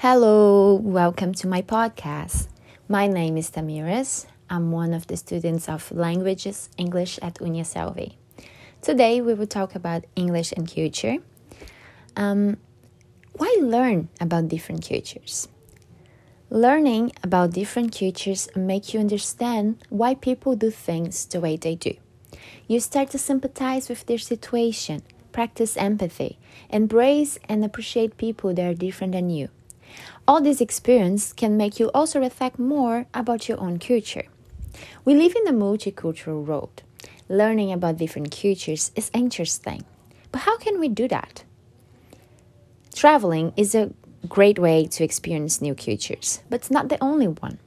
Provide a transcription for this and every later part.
Hello, welcome to my podcast. My name is Tamiris. I'm one of the students of Languages English at Uniasselvi. Today we will talk about English and culture. Um, why learn about different cultures? Learning about different cultures make you understand why people do things the way they do. You start to sympathize with their situation, practice empathy, embrace and appreciate people that are different than you. All this experience can make you also reflect more about your own culture. We live in a multicultural world. Learning about different cultures is interesting. But how can we do that? Traveling is a great way to experience new cultures, but it's not the only one.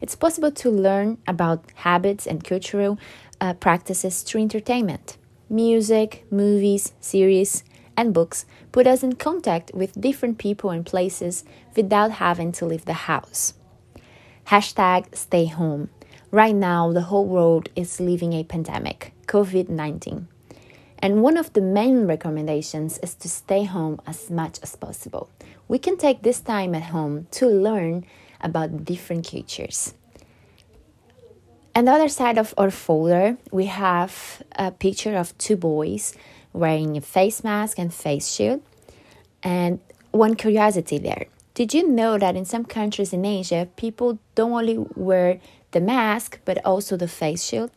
It's possible to learn about habits and cultural uh, practices through entertainment. Music, movies, series, and books put us in contact with different people and places without having to leave the house. Hashtag stay home. Right now, the whole world is living a pandemic, COVID 19. And one of the main recommendations is to stay home as much as possible. We can take this time at home to learn about different cultures. On the other side of our folder, we have a picture of two boys wearing a face mask and face shield. And one curiosity there did you know that in some countries in Asia, people don't only wear the mask but also the face shield?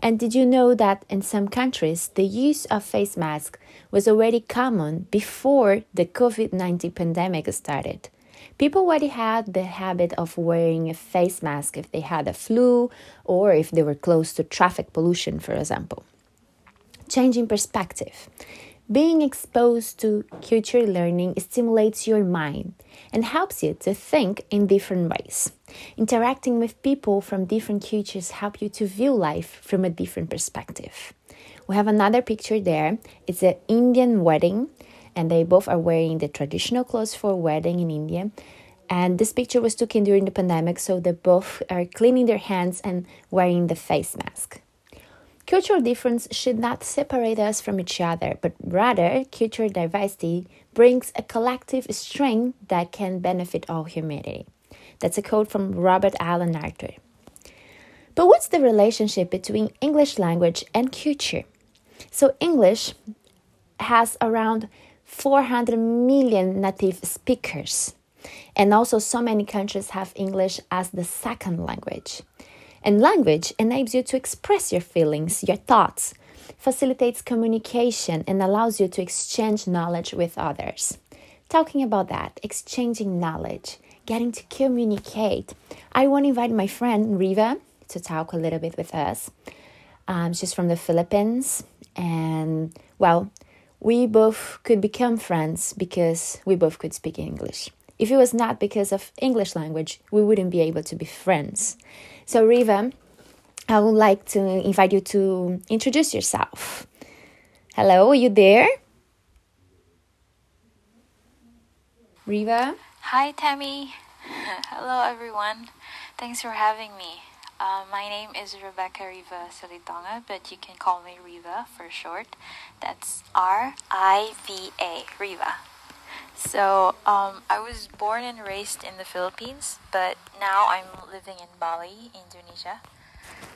And did you know that in some countries, the use of face masks was already common before the COVID 19 pandemic started? People already had the habit of wearing a face mask if they had a flu or if they were close to traffic pollution, for example changing perspective. Being exposed to culture learning stimulates your mind and helps you to think in different ways. Interacting with people from different cultures help you to view life from a different perspective. We have another picture there. It's an Indian wedding and they both are wearing the traditional clothes for a wedding in India. And this picture was taken during the pandemic, so they both are cleaning their hands and wearing the face mask. Cultural difference should not separate us from each other, but rather, cultural diversity brings a collective strength that can benefit all humanity. That's a quote from Robert Alan Aurthur. But what's the relationship between English language and culture? So, English has around 400 million native speakers, and also so many countries have English as the second language. And language enables you to express your feelings, your thoughts, facilitates communication, and allows you to exchange knowledge with others. Talking about that, exchanging knowledge, getting to communicate, I want to invite my friend Riva to talk a little bit with us. Um, she's from the Philippines, and well, we both could become friends because we both could speak English. If it was not because of English language, we wouldn't be able to be friends. So, Riva, I would like to invite you to introduce yourself. Hello, are you there? Riva? Hi, Tammy. Hello, everyone. Thanks for having me. Uh, my name is Rebecca Riva Silitonga, but you can call me Riva for short. That's R I V A, Riva. So, um, I was born and raised in the Philippines, but now I'm living in Bali, Indonesia.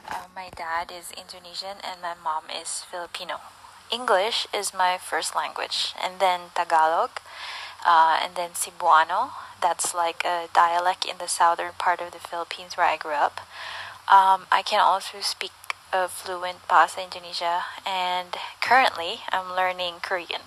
Uh, my dad is Indonesian and my mom is Filipino. English is my first language, and then Tagalog, uh, and then Cebuano. That's like a dialect in the southern part of the Philippines where I grew up. Um, I can also speak a fluent Bahasa Indonesia, and currently I'm learning Korean.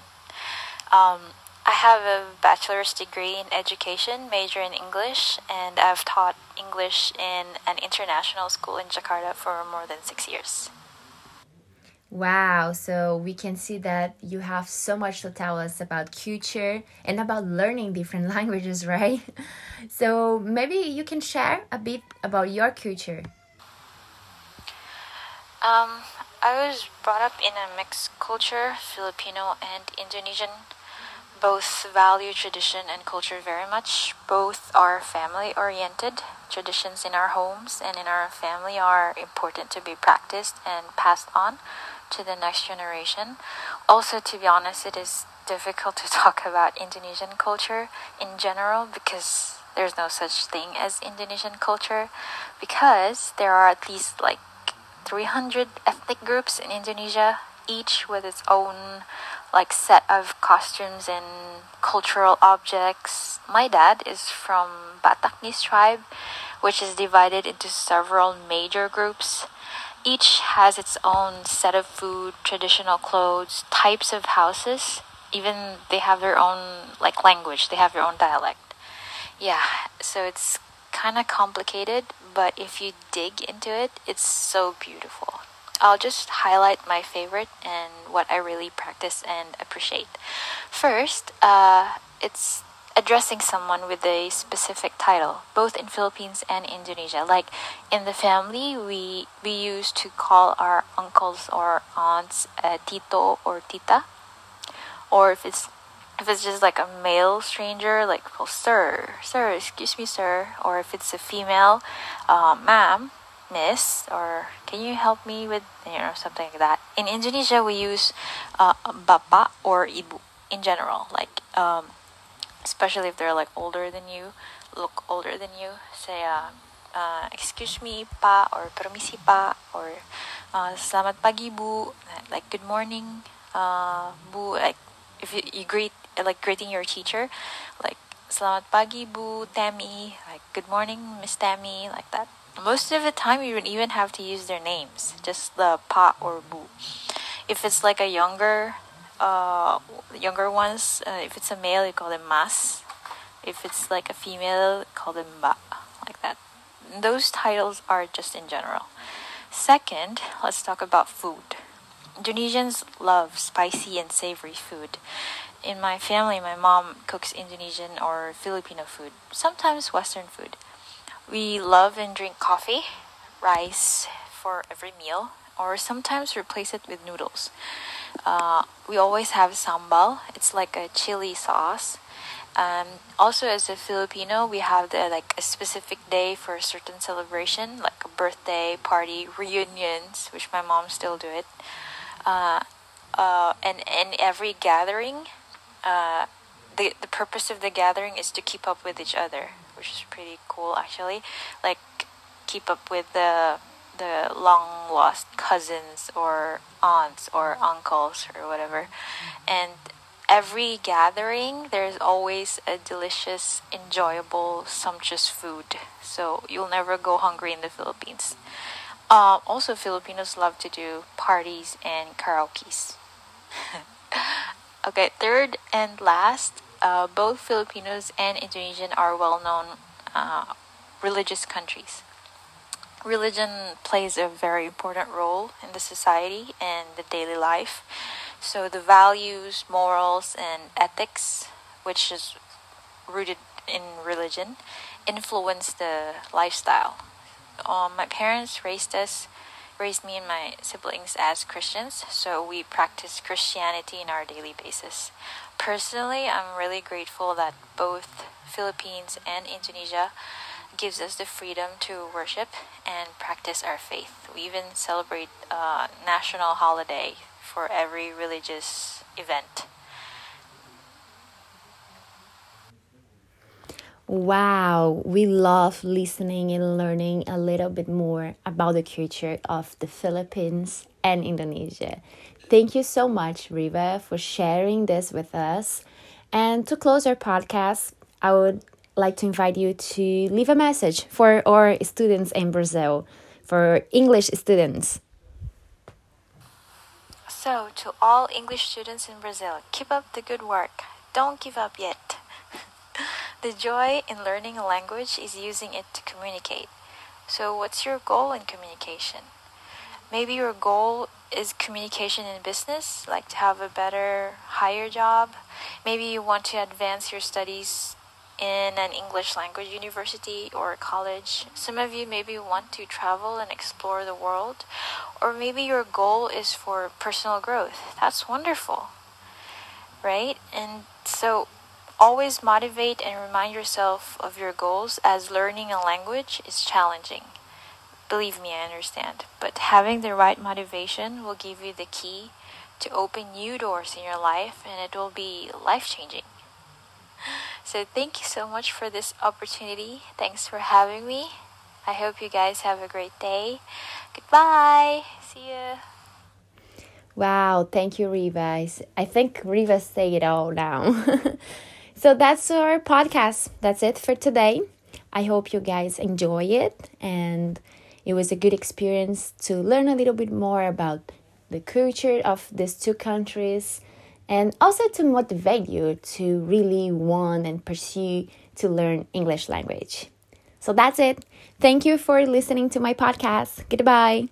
Um, I have a bachelor's degree in education, major in English, and I've taught English in an international school in Jakarta for more than six years. Wow, so we can see that you have so much to tell us about culture and about learning different languages, right? So maybe you can share a bit about your culture. Um, I was brought up in a mixed culture, Filipino and Indonesian both value tradition and culture very much. Both are family oriented. Traditions in our homes and in our family are important to be practiced and passed on to the next generation. Also, to be honest, it is difficult to talk about Indonesian culture in general because there's no such thing as Indonesian culture because there are at least like 300 ethnic groups in Indonesia, each with its own like set of costumes and cultural objects. My dad is from Bataknis tribe, which is divided into several major groups. Each has its own set of food, traditional clothes, types of houses. Even they have their own like language. They have their own dialect. Yeah, so it's kind of complicated, but if you dig into it, it's so beautiful. I'll just highlight my favorite and what I really practice and appreciate. First, uh, it's addressing someone with a specific title, both in Philippines and Indonesia. Like in the family, we we used to call our uncles or aunts uh, tito or tita, or if it's if it's just like a male stranger, like oh, sir, sir, excuse me, sir, or if it's a female, uh, ma'am, miss or can you help me with you know something like that? In indonesia we use uh, bapa or ibu in general. Like um, especially if they're like older than you look older than you say uh, uh, excuse me pa or permisi pa or uh, selamat pagi bu like good morning uh, bu like if you, you greet like greeting your teacher like selamat pagi bu Tammy like good morning miss Tammy like that most of the time, you don't even have to use their names, just the pa or bu. If it's like a younger, uh, younger ones, uh, if it's a male, you call them mas. If it's like a female, call them ba, like that. Those titles are just in general. Second, let's talk about food. Indonesians love spicy and savory food. In my family, my mom cooks Indonesian or Filipino food, sometimes Western food. We love and drink coffee, rice for every meal, or sometimes replace it with noodles. Uh, we always have sambal. It's like a chili sauce. Um, also, as a Filipino, we have the like a specific day for a certain celebration, like a birthday party, reunions, which my mom still do it. Uh, uh, and in every gathering, uh, the the purpose of the gathering is to keep up with each other which is pretty cool actually. Like keep up with the the long lost cousins or aunts or uncles or whatever. And every gathering there's always a delicious, enjoyable, sumptuous food. So you'll never go hungry in the Philippines. Uh, also, Filipinos love to do parties and karaoke's. okay, third and last uh, both Filipinos and Indonesian are well known uh, religious countries. Religion plays a very important role in the society and the daily life. So, the values, morals, and ethics, which is rooted in religion, influence the lifestyle. Um, my parents raised us raised me and my siblings as Christians, so we practice Christianity in our daily basis. Personally, I'm really grateful that both Philippines and Indonesia gives us the freedom to worship and practice our faith. We even celebrate a national holiday for every religious event. Wow, we love listening and learning a little bit more about the culture of the Philippines and Indonesia. Thank you so much, Riva, for sharing this with us. And to close our podcast, I would like to invite you to leave a message for our students in Brazil, for English students. So, to all English students in Brazil, keep up the good work. Don't give up yet. The joy in learning a language is using it to communicate. So, what's your goal in communication? Maybe your goal is communication in business, like to have a better, higher job. Maybe you want to advance your studies in an English language university or college. Some of you maybe want to travel and explore the world, or maybe your goal is for personal growth. That's wonderful, right? And so always motivate and remind yourself of your goals as learning a language is challenging Believe me, I understand. But having the right motivation will give you the key to open new doors in your life and it will be life changing. So, thank you so much for this opportunity. Thanks for having me. I hope you guys have a great day. Goodbye. See you. Wow, thank you, Riva. I think Riva said it all now. so that's our podcast. That's it for today. I hope you guys enjoy it and it was a good experience to learn a little bit more about the culture of these two countries and also to motivate you to really want and pursue to learn English language. So that's it. Thank you for listening to my podcast. Goodbye.